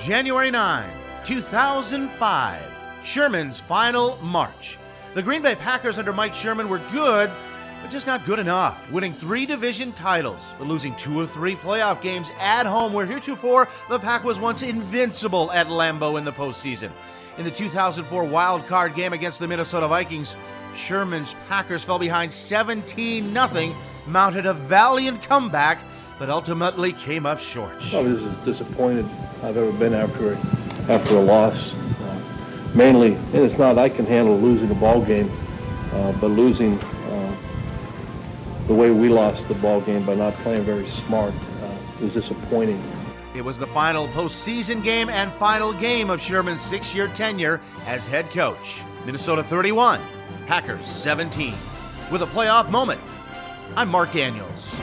January 9, 2005, Sherman's final march. The Green Bay Packers under Mike Sherman were good, but just not good enough, winning three division titles, but losing two of three playoff games at home, where heretofore the Pack was once invincible at Lambeau in the postseason. In the 2004 wild card game against the Minnesota Vikings, Sherman's Packers fell behind 17 0, mounted a valiant comeback, but ultimately came up short. Probably as disappointed I've ever been after a, after a loss. Uh, mainly, and it's not I can handle losing a ball game, uh, but losing uh, the way we lost the ball game by not playing very smart uh, was disappointing. It was the final postseason game and final game of Sherman's six year tenure as head coach. Minnesota 31, Packers 17. With a playoff moment, I'm Mark Daniels.